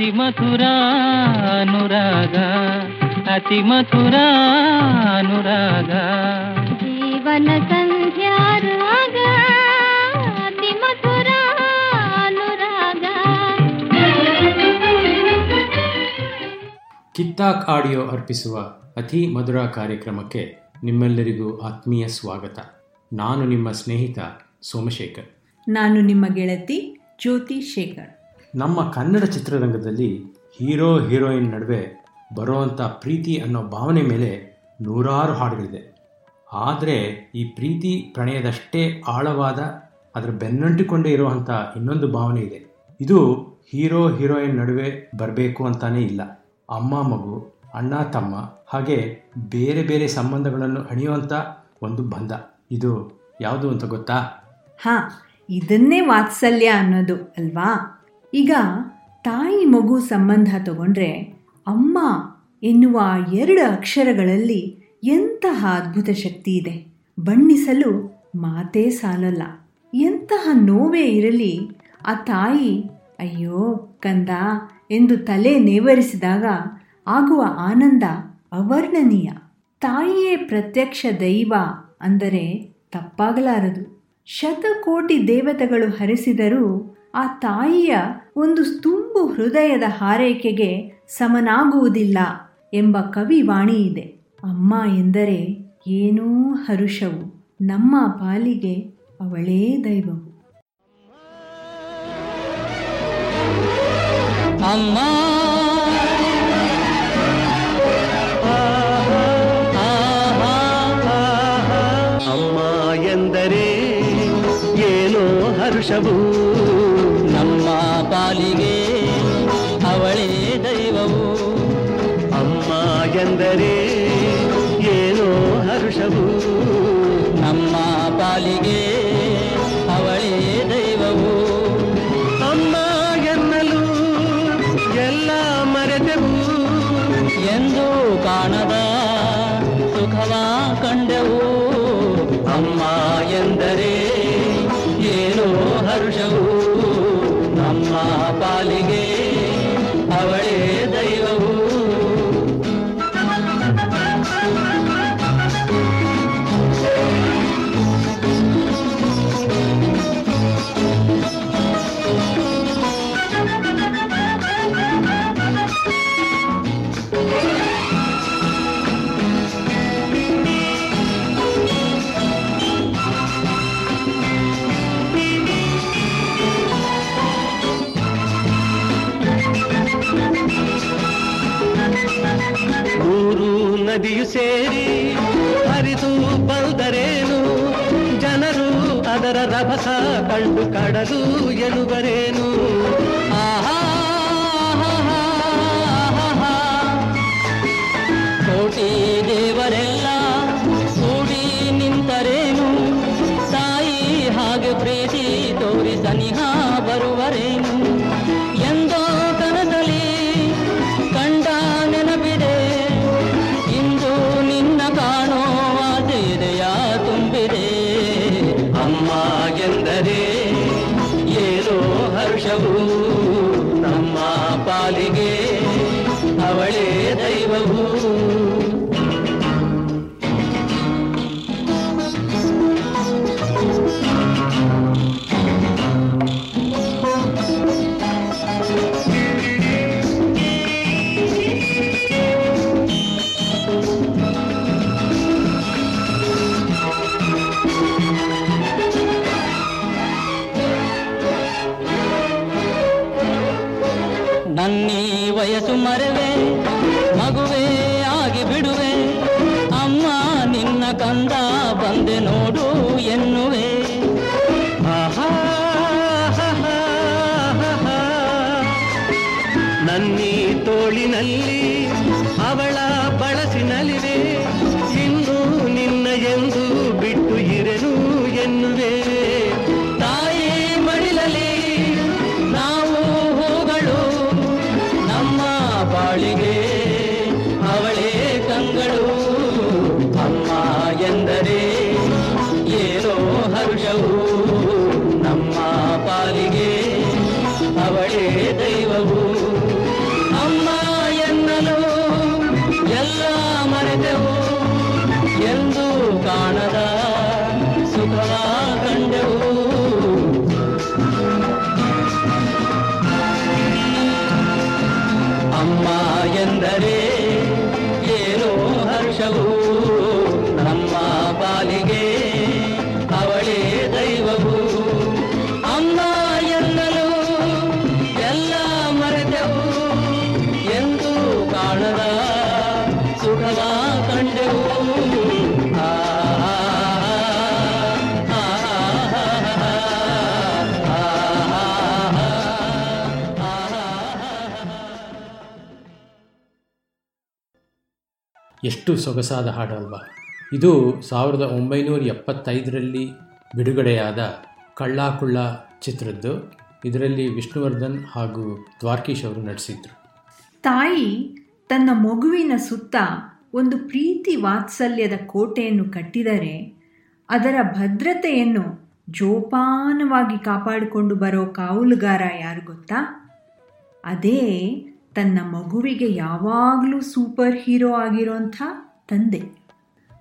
ಅತಿ ಮಧುರ ಅನುರಾಗ ಅತಿ ಮಧುರ ಅನುರಾಗ. ಜೀವನ ಸಂಧ್ಯಾ ರಾಗ ಅತಿ ಮಧುರ ಅನುರಾಗ. ಕಿತ್ತಾಕ್ ಆಡಿಯೋ ಅರ್ಪಿಸುವ ಅತಿ ಮಧುರ ಕಾರ್ಯಕ್ರಮಕ್ಕೆ ನಿಮ್ಮೆಲ್ಲರಿಗೂ ಆತ್ಮೀಯ ಸ್ವಾಗತ. ನಾನು ನಿಮ್ಮ ಸ್ನೇಹಿತ ಸೋಮಶೇಖರ್. ನಾನು ನಿಮ್ಮ ಗೆಳತಿ ಜ್ಯೋತಿ ಶೇಖರ್. ನಮ್ಮ ಕನ್ನಡ ಚಿತ್ರರಂಗದಲ್ಲಿ ಹೀರೋ, ಹೀರೋಯಿನ್ ನಡುವೆ ಬರುವಂಥ ಪ್ರೀತಿ ಅನ್ನೋ ಭಾವನೆ ಮೇಲೆ ನೂರಾರು ಹಾಡುಗಳಿದೆ. ಆದರೆ ಈ ಪ್ರೀತಿ ಪ್ರಣಯದಷ್ಟೇ ಆಳವಾದ, ಅದರ ಬೆನ್ನಂಟಿಕೊಂಡೇ ಇರುವಂಥ ಇನ್ನೊಂದು ಭಾವನೆ ಇದೆ. ಇದು ಹೀರೋ, ಹೀರೋಯಿನ್ ನಡುವೆ ಬರಬೇಕು ಅಂತಾನೇ ಇಲ್ಲ. ಅಮ್ಮ, ಮಗು, ಅಣ್ಣ, ತಮ್ಮ ಹಾಗೆ ಬೇರೆ ಬೇರೆ ಸಂಬಂಧಗಳನ್ನು ಹಣಿಯುವಂಥ ಒಂದು ಬಂಧ. ಇದು ಯಾವುದು ಅಂತ ಗೊತ್ತಾ? ಹಾ, ಇದನ್ನೇ ವಾತ್ಸಲ್ಯ ಅನ್ನೋದು, ಅಲ್ವಾ? ಈಗ ತಾಯಿ ಮಗು ಸಂಬಂಧ ತಗೊಂಡ್ರೆ ಅಮ್ಮ ಎನ್ನುವ ಎರಡು ಅಕ್ಷರಗಳಲ್ಲಿ ಎಂತಹ ಅದ್ಭುತ ಶಕ್ತಿ ಇದೆ? ಬಣ್ಣಿಸಲು ಮಾತೇ ಸಾಲಲ್ಲ. ಎಂತಹ ನೋವೇ ಇರಲಿ, ಆ ತಾಯಿ, ಅಯ್ಯೋ, ಕಂದ, ಎಂದು ತಲೆ ನೇವರಿಸಿದಾಗ ಆಗುವ ಆನಂದ ಅವರ್ಣನೀಯ. ತಾಯಿಯೇ ಪ್ರತ್ಯಕ್ಷ ದೈವ ಅಂದರೆ ತಪ್ಪಾಗಲಾರದು. ಶತಕೋಟಿ ದೇವತೆಗಳು ಹರಿಸಿದರೂ ಆ ತಾಯಿಯ ಒಂದು ತುಂಬು ಹೃದಯದ ಹಾರೈಕೆಗೆ ಸಮನಾಗುವುದಿಲ್ಲ ಎಂಬ ಕವಿ ವಾಣಿ ಇದೆ. ಅಮ್ಮ ಎಂದರೆ ಏನೂ ಹರುಷವು. ನಮ್ಮ ಪಾಲಿಗೆ ಅವಳೇ ದೈವವು. ಅಮ್ಮ. ಅಮ್ಮ ಎಂದರೆ ಏನೋ ಹರ್ಷವು. ಸೇರಿ ಹರಿದು ಬಂದರೇನು ಜನರು ಅದರ ರಭಸ ಕಂಡು ಕಡಲು ಎನ್ನುವರೇನು? ಬಿಟ್ಟು ಇರೆನು ಎಷ್ಟು ಸೊಗಸಾದ ಹಾಡಲ್ವಾ. ಇದು ಸಾವಿರದ ಒಂಬೈನೂರ ಎಪ್ಪತ್ತೈದರಲ್ಲಿ ಬಿಡುಗಡೆಯಾದ ಕಳ್ಳಾಕುಳ್ಳ ಚಿತ್ರದ್ದು. ಇದರಲ್ಲಿ ವಿಷ್ಣುವರ್ಧನ್ ಹಾಗೂ ದ್ವಾರ್ಕೀಶ್ ಅವರು ನಟಿಸಿದ್ರು. ತಾಯಿ ತನ್ನ ಮಗುವಿನ ಸುತ್ತ ಒಂದು ಪ್ರೀತಿ ವಾತ್ಸಲ್ಯದ ಕೋಟೆಯನ್ನು ಕಟ್ಟಿದರೆ ಅದರ ಭದ್ರತೆಯನ್ನು ಜೋಪಾನವಾಗಿ ಕಾಪಾಡಿಕೊಂಡು ಬರೋ ಕಾವಲುಗಾರ ಯಾರು ಗೊತ್ತಾ? ಅದೇ ತನ್ನ ಮಗುವಿಗೆ ಯಾವಾಗಲೂ ಸೂಪರ್ ಹೀರೋ ಆಗಿರೋಂಥ ತಂದೆ.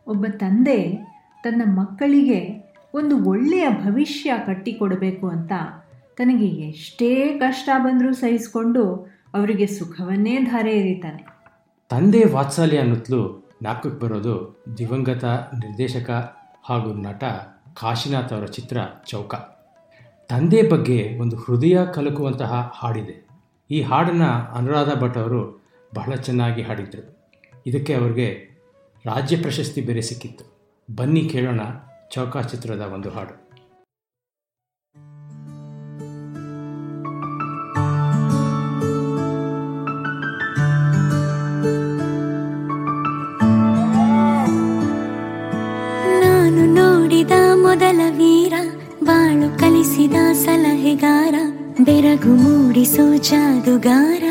ಒಬ್ಬ ತಂದೆ ತನ್ನ ಮಕ್ಕಳಿಗೆ ಒಂದು ಒಳ್ಳೆಯ ಭವಿಷ್ಯ ಕಟ್ಟಿಕೊಡಬೇಕು ಅಂತ ತನಗೆ ಎಷ್ಟೇ ಕಷ್ಟ ಬಂದರೂ ಸಹಿಸಿಕೊಂಡು ಅವರಿಗೆ ಸುಖವನ್ನೇ ಧಾರೆ ಎರೀತಾನೆ. ತಂದೆ ವಾತ್ಸಲ್ಯ ಅನ್ನುತ್ತಲೂ ನಾಕಕ್ಕೆ ಬರೋದು ದಿವಂಗತ ನಿರ್ದೇಶಕ ಹಾಗೂ ನಟ ಕಾಶಿನಾಥ್ ಅವರ ಚಿತ್ರ ಚೌಕ. ತಂದೆ ಬಗ್ಗೆ ಒಂದು ಹೃದಯ ಕಲಕುವಂತಹ ಹಾಡಿದೆ. ಈ ಹಾಡನ್ನು ಅನುರಾಧ ಭಟ್ ಅವರು ಬಹಳ ಚೆನ್ನಾಗಿ ಹಾಡಿದ್ದರು ಇದಕ್ಕೆ ಅವರಿಗೆ ರಾಜ್ಯ ಪ್ರಶಸ್ತಿ ಬೇರೆ ಸಿಕ್ಕಿತ್ತು. ಬನ್ನಿ ಕೇಳೋಣ ಚೌಕ ಚಿತ್ರದ ಒಂದು ಹಾಡು. ಮೊದಲ ವೀರ, ಬಾಳು ಕಲಿಸಿದ ಸಲಹೆಗಾರ, ಬೆರಗು ಮೂಡಿಸೋ ಜಾದುಗಾರ.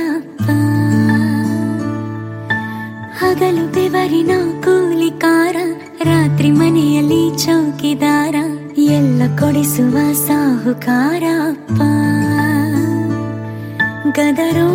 ಹಗಲು ಬೆವರಿನ ಕೂಲಿಕಾರ, ರಾತ್ರಿ ಮನೆಯಲ್ಲಿ ಚೌಕಿದಾರ, ಎಲ್ಲ ಕೊಡಿಸುವ ಸಾಹುಕಾರ ಗದರೋ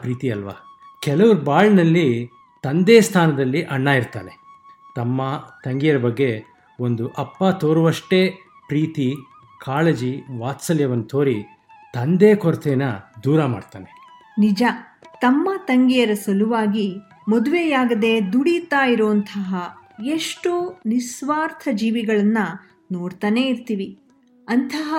ಪ್ರೀತಿ ಅಲ್ವಾ? ಕೆಲವ್ರ ಬಾಳಿನಲ್ಲಿ ತಂದೆ ಸ್ಥಾನದಲ್ಲಿ ಅಣ್ಣ ಇರ್ತಾನೆ. ತಮ್ಮ ತಂಗಿಯರ ಬಗ್ಗೆ ಒಂದು ಅಪ್ಪ ತೋರುವಷ್ಟೇ ಪ್ರೀತಿ, ಕಾಳಜಿ, ವಾತ್ಸಲ್ಯವನ್ನು ತೋರಿ ತಂದೆ ಕೊರತೆನ ದೂರ ಮಾಡ್ತಾನೆ. ನಿಜ. ತಮ್ಮ ತಂಗಿಯರ ಸಲುವಾಗಿ ಮದುವೆಯಾಗದೆ ದುಡಿತಾ ಇರುವಂತಹ ಎಷ್ಟೋ ನಿಸ್ವಾರ್ಥ ಜೀವಿಗಳನ್ನು ನೋಡ್ತಾನೇ ಇರ್ತೀವಿ. ಅಂತಹ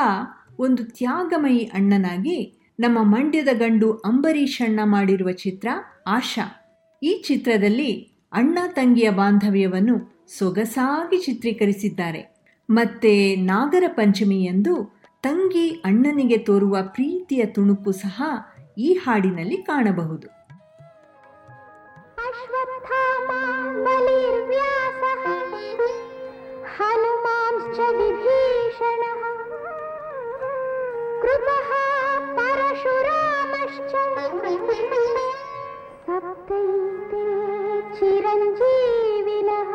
ಒಂದು ತ್ಯಾಗಮಯಿ ಅಣ್ಣನಾಗಿ ನಮ್ಮ ಮಂಡ್ಯದ ಗಂಡು ಅಂಬರೀಷಣ್ಣ ಮಾಡಿರುವ ಚಿತ್ರ ಆಶಾ. ಈ ಚಿತ್ರದಲ್ಲಿ ಅಣ್ಣ ತಂಗಿಯ ಬಾಂಧವ್ಯವನ್ನು ಸೊಗಸಾಗಿ ಚಿತ್ರೀಕರಿಸಿದ್ದಾರೆ. ಮತ್ತೆ ನಾಗರ ಪಂಚಮಿಯಂದು ತಂಗಿ ಅಣ್ಣನಿಗೆ ತೋರುವ ಪ್ರೀತಿಯ ತುಣುಕು ಸಹ ಈ ಹಾಡಿನಲ್ಲಿ ಕಾಣಬಹುದು. ಹನುಮಾಂಶ ವಿಭೀಷಣ कृपः परशुरामश्च। सप्तैते चिरञ्जीविनः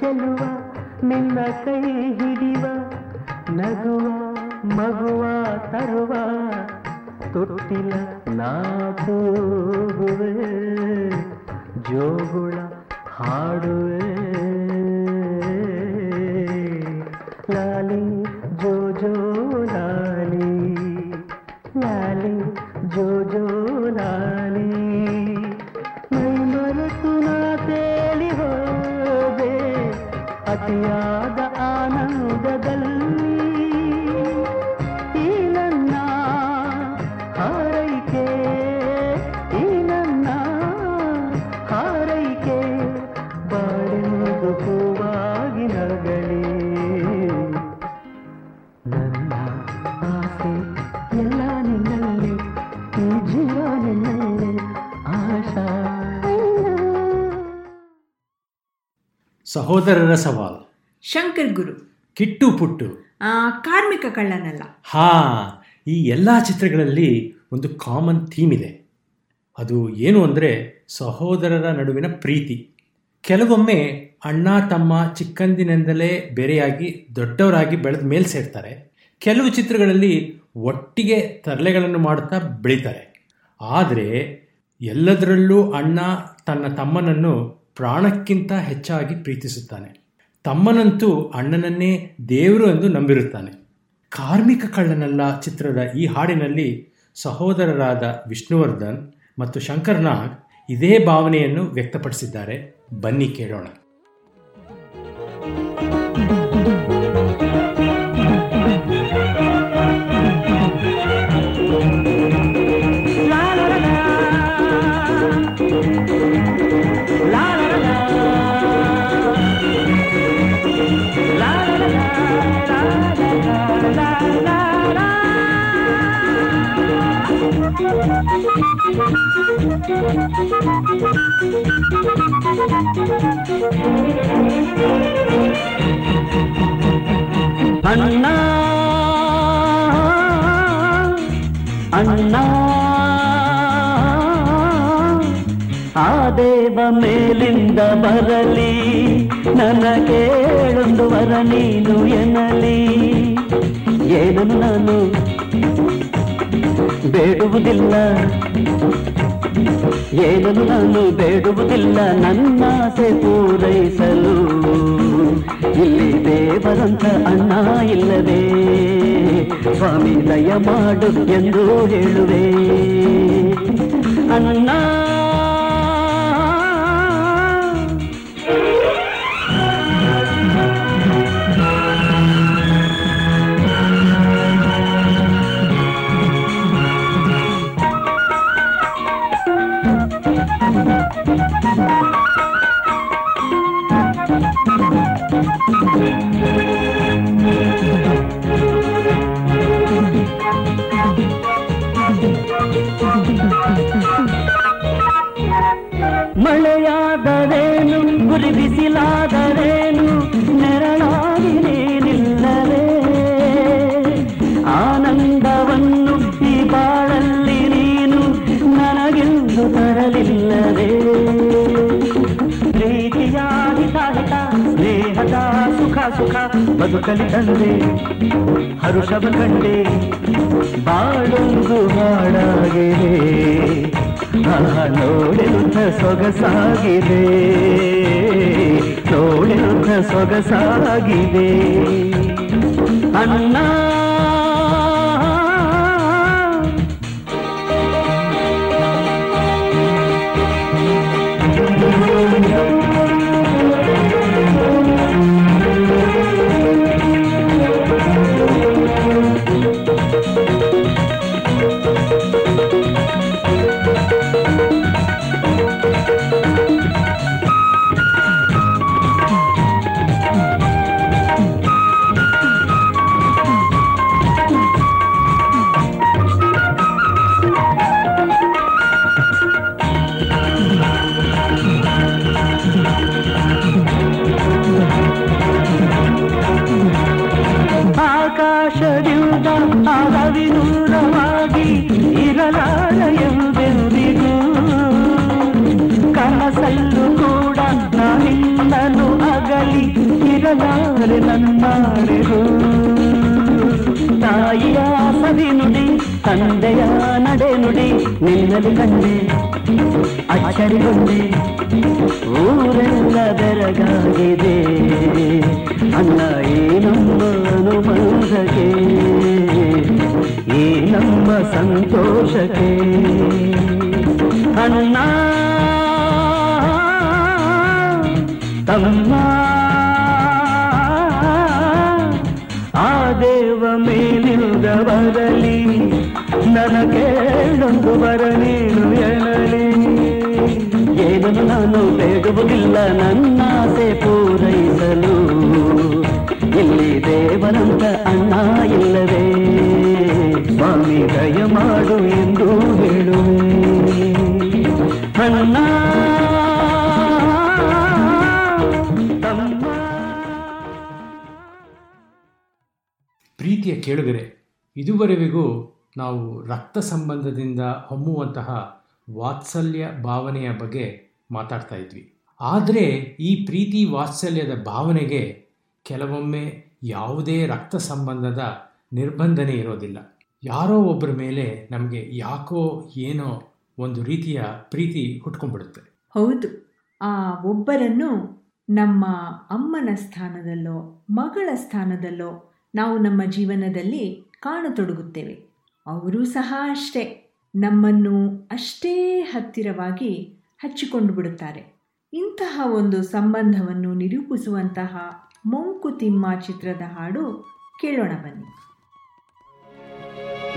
ಚೆಲುವ ನಿನ್ನ ಕೈ ಹಿಡಿವ ನಗುವ ಮಗುವ ತರುವ ತೊಟ್ಟಿಲ ನಾ ತೂಗುವೆ ಜೋಗುಳ ಹಾಡುವೆ. ಲಾಲಿ ಸಹೋದರರ ಸವಾಲು. ಶಂಕರ್ ಗುರು. ಕಿಟ್ಟು ಪುಟ್ಟು. ಕಾರ್ಮಿಕ ಕಳ್ಳನಲ್ಲ. ಹಾ ಈ ಎಲ್ಲ ಚಿತ್ರಗಳಲ್ಲಿ ಒಂದು ಕಾಮನ್ ಥೀಮ್ ಇದೆ. ಅದು ಏನು ಅಂದರೆ ಸಹೋದರರ ನಡುವಿನ ಪ್ರೀತಿ. ಕೆಲವೊಮ್ಮೆ ಅಣ್ಣ ತಮ್ಮ ಚಿಕ್ಕಂದಿನಿಂದಲೇ ಬೇರೆಯಾಗಿ ದೊಡ್ಡವರಾಗಿ ಬೆಳೆದ ಮೇಲೆ ಸೇರ್ತಾರೆ. ಕೆಲವು ಚಿತ್ರಗಳಲ್ಲಿ ಒಟ್ಟಿಗೆ ತರಲೆಗಳನ್ನು ಮಾಡುತ್ತಾ ಬೆಳೀತಾರೆ. ಆದರೆ ಎಲ್ಲದರಲ್ಲೂ ಅಣ್ಣ ತನ್ನ ತಮ್ಮನನ್ನು ಪ್ರಾಣಕ್ಕಿಂತ ಹೆಚ್ಚಾಗಿ ಪ್ರೀತಿಸುತ್ತಾನೆ. ತಮ್ಮನಂತೂ ಅಣ್ಣನನ್ನೇ ದೇವರು ಎಂದು ನಂಬಿರುತ್ತಾನೆ. ಕಾರ್ಮಿಕ ಕಳ್ಳನಲ್ಲ ಚಿತ್ರದ ಈ ಹಾಡಿನಲ್ಲಿ ಸಹೋದರರಾದ ವಿಷ್ಣುವರ್ಧನ್ ಮತ್ತು ಶಂಕರ್ನಾಗ್ ಇದೇ ಭಾವನೆಯನ್ನು ವ್ಯಕ್ತಪಡಿಸಿದ್ದಾರೆ. ಬನ್ನಿ ಕೇಳೋಣ. ಅಣ್ಣ ಅಣ್ಣ ಆ ದೇವ ಮೇಲಿಂದ ಬರಲಿ ನನಗೇಳೊಂದು ವರ ನೀನು ಎನ್ನಲಿ ಏನನ್ನು ನಾನು ಬೇಡುವುದಿಲ್ಲ ಏನನ್ನು ನಾನು ಬೇಡುವುದಿಲ್ಲ ನನ್ನಾಸೆ ಪೂರೈಸಲು ಇಲ್ಲಿ ದೇವರಂತ ಅಣ್ಣ ಇಲ್ಲವೇ ಸ್ವಾಮಿ ದಯ ಮಾಡು ಎಂದು ಹೇಳುವೆ ಅಣ್ಣ ಸೊಗಸಾಗಿದೆ ನೋಡಿರುತ್ತ ಸೊಗಸಾಗಿದೆ. ಅಣ್ಣ ಇರಲಾರ ಎಂದೆಂದಿಗೂ ಕನಸಲ್ಲೂ ಕೂಡ ನಾನಿನ್ನನು ಅಗಲ ಬರಲಿ ಇರಲಾರೆ ನನ್ನಾಳೆಗೂ ತಾಯಿಯ ಸವಿ ನುಡಿ ತಂದೆಯ ನಡೆ ನುಡಿ ನಿನ್ನಲಿ ಕಂಡೆ ಅಚ್ಚರಿಗೊಂಡೆ ಊರೆಲ್ಲ ಬೆರಗಾಗಿದೆ ಅನ್ನ ಈ ನಮ್ಮ ಅನುಬಂಧಕ್ಕೆ ಈ ನಮ್ಮ ಸಂತೋಷಕ್ಕೆ ಅಣ್ಣ. ತಮ್ಮ. ಆ ದೇವ ಮೇಲಿಂದ ಬರಲಿ. ನನಗೇಳೊಂದು ಬರ ನೀನು ಎಳಲಿ ಏನನ್ನು ನಾನು ಬೇಡುವುದಿಲ್ಲ ನನ್ನಾಸೆ ಪೂರೈಸಲು. ಇಲ್ಲಿ ದೇವನಂತ ಅಣ್ಣ ಇಲ್ಲವೇ? ಸ್ವಾಮಿ ದಯ ಮಾಡು ಎಂದು ಹೇಳುವೆ. ಅಣ್ಣ ಪ್ರೀತಿಯ ಕೇಳುಗರೆ ಇದುವರೆಗೂ ನಾವು ರಕ್ತ ಸಂಬಂಧದಿಂದ ಹೊಮ್ಮುವಂತಹ ವಾತ್ಸಲ್ಯ ಭಾವನೆಯ ಬಗ್ಗೆ ಮಾತಾಡ್ತಾ ಇದ್ವಿ. ಆದರೆ ಈ ಪ್ರೀತಿ ವಾತ್ಸಲ್ಯದ ಭಾವನೆಗೆ ಕೆಲವೊಮ್ಮೆ ಯಾವುದೇ ರಕ್ತ ಸಂಬಂಧದ ನಿರ್ಬಂಧನೆ ಇರೋದಿಲ್ಲ. ಯಾರೋ ಒಬ್ಬರ ಮೇಲೆ ನಮಗೆ ಯಾಕೋ ಏನೋ ಒಂದು ರೀತಿಯ ಪ್ರೀತಿ ಹುಟ್ಕೊಂಡ್ಬಿಡುತ್ತೆ. ಹೌದು. ಆ ಒಬ್ಬರನ್ನು ನಮ್ಮ ಅಮ್ಮನ ಸ್ಥಾನದಲ್ಲೋ, ಮಗಳ ಸ್ಥಾನದಲ್ಲೋ ನಾವು ನಮ್ಮ ಜೀವನದಲ್ಲಿ ಕಾಣತೊಡಗುತ್ತೇವೆ. ಅವರೂ ಸಹ ಅಷ್ಟೇ. ನಮ್ಮನ್ನು ಅಷ್ಟೇ ಹತ್ತಿರವಾಗಿ ಹಚ್ಚಿಕೊಂಡು ಬಿಡುತ್ತಾರೆ ಇಂತಹ ಒಂದು ಸಂಬಂಧವನ್ನು ನಿರೂಪಿಸುವಂತಹ ಮಂಕುತಿಮ್ಮ ಚಿತ್ರದ ಹಾಡು ಕೇಳೋಣ ಬನ್ನಿ.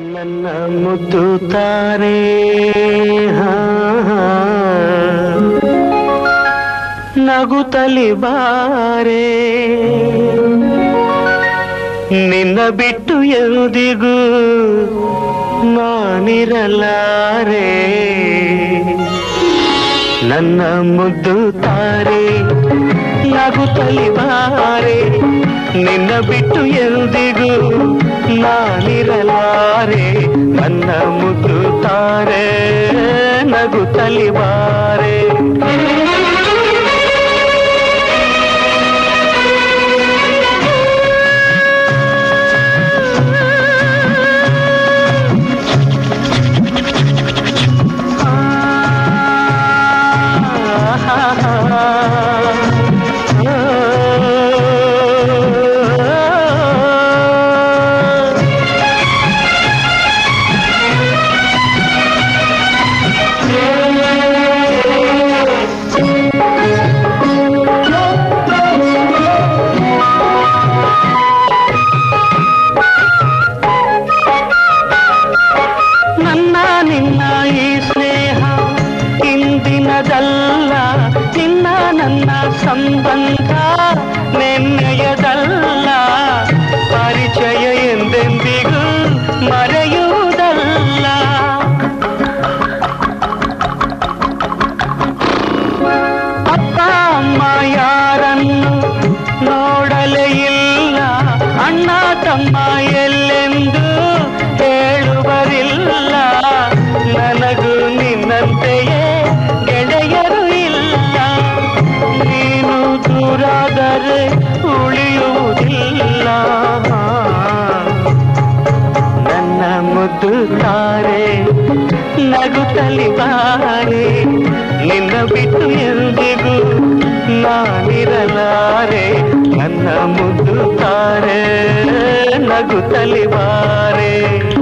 ನನ್ನ ಮುದ್ದು ತಾರೆ. ನಗುತ್ತಲಿ ಬಾರೆ. ನಿನ್ನ ಬಿಟ್ಟು ಎಂದಿಗೂ ನಾನಿರಲಾರೆ. ನನ್ನ ಮುದ್ದು ತಾರೆ ನಗುತ್ತಲಿ ಬಾರೆ. ನಿನ್ನ ಬಿಟ್ಟು ಎಂದಿಗೂ ನಾನಿರಲಾರೆ ನನ್ನ ಮುದ್ದು ತಾರೆ ನಗುತ್ತಲಿ ಬಾರೆ ನಿನ್ನ ಬಿಟ್ಟು ಎಂದಿಗೂ ನಾನಿರಲಾರೆ. ನನ್ನ ಮುದ್ದು ತಾರೆ ನಗುತ್ತಲಿ ಬಾರೆ.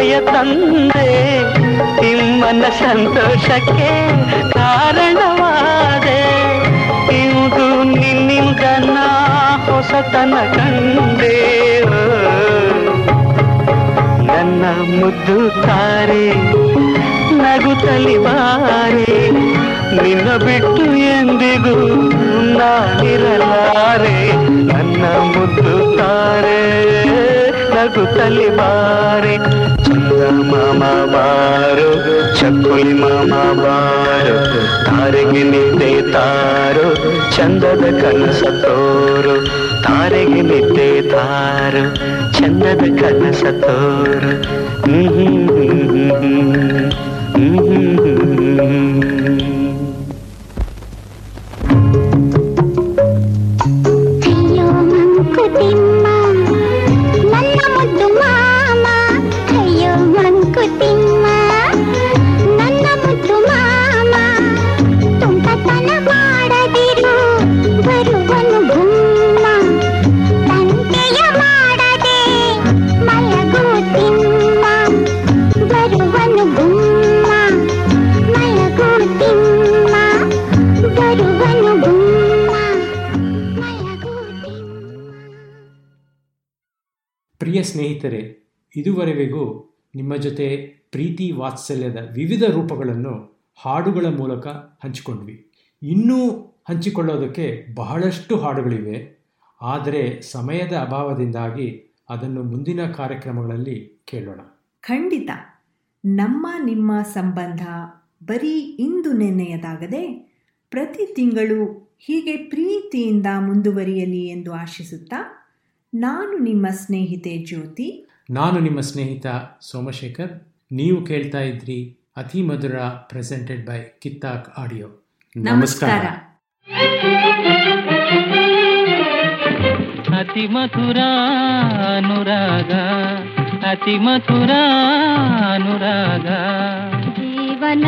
ಆಸೆಯ ತಂದೆ ನಿಮ್ಮನ ಸಂತೋಷಕ್ಕೆ ಕಾರಣವಾದೆ ಇಂದು ನಿನ್ನಿಂದ ನಾ ಹೊಸತನ ಕಂದೆ. ನನ್ನ ಮುದ್ದು ತಾರೆ ನಗು ಬಾರೆ, ನಿನ್ನ ಬಿಟ್ಟು ಎಂದಿಗೂ ನಾನಿರಲಾರೆ ನನ್ನ ಮುದ್ದು ತಾರೆ ನಗು ಬಾರೆ ಚಂದ ಮಾಮ ಬಾರು ಚಕ್ಕುಲಿ ಮಾಮ ಬಾರು ತಾರೆಗೆ ನಿದ್ದೆ ತಾರು ಚಂದದ ಕನಸ ತೋರು ತಾರೆಗೆ ನಿದ್ದೆ ತಾರು ಚಂದದ ಕನಸ ತೋರು ಅಯ್ಯೋ ಪ್ರಿಯ ಸ್ನೇಹಿತರೆ ಇದುವರೆಗೂ ನಿಮ್ಮ ಜೊತೆ ಪ್ರೀತಿ ವಾತ್ಸಲ್ಯದ ವಿವಿಧ ರೂಪಗಳನ್ನು ಹಾಡುಗಳ ಮೂಲಕ ಹಂಚಿಕೊಂಡ್ವಿ. ಇನ್ನೂ ಹಂಚಿಕೊಳ್ಳೋದಕ್ಕೆ ಬಹಳಷ್ಟು ಹಾಡುಗಳಿವೆ. ಆದರೆ ಸಮಯದ ಅಭಾವದಿಂದಾಗಿ ಅದನ್ನು ಮುಂದಿನ ಕಾರ್ಯಕ್ರಮಗಳಲ್ಲಿ ಕೇಳೋಣ. ಖಂಡಿತ. ನಮ್ಮ ನಿಮ್ಮ ಸಂಬಂಧ ಬರೀ ಇಂದು ನೆನ್ನೆಯದಾಗದೆ ಪ್ರತಿ ತಿಂಗಳು ಹೀಗೆ ಪ್ರೀತಿಯಿಂದ ಮುಂದುವರಿಯಲಿ ಎಂದು ಆಶಿಸುತ್ತಾ ನಾನು ನಿಮ್ಮ ಸ್ನೇಹಿತೆ ಜ್ಯೋತಿ. ನಾನು ನಿಮ್ಮ ಸ್ನೇಹಿತ ಸೋಮಶೇಖರ್. ನೀವು ಕೇಳ್ತಾ ಇದ್ರಿ ಅತಿ ಮಧುರ ಪ್ರೆಸೆಂಟೆಡ್ ಬೈ ಕಿತ್ತಾಕ್ ಆಡಿಯೋ. ನಮಸ್ಕಾರ. ಅತಿ ಮಧುರ ಅನುರಾಗ. ಅತಿ ಮಧುರ ಅನುರಾಗ ಜೀವನ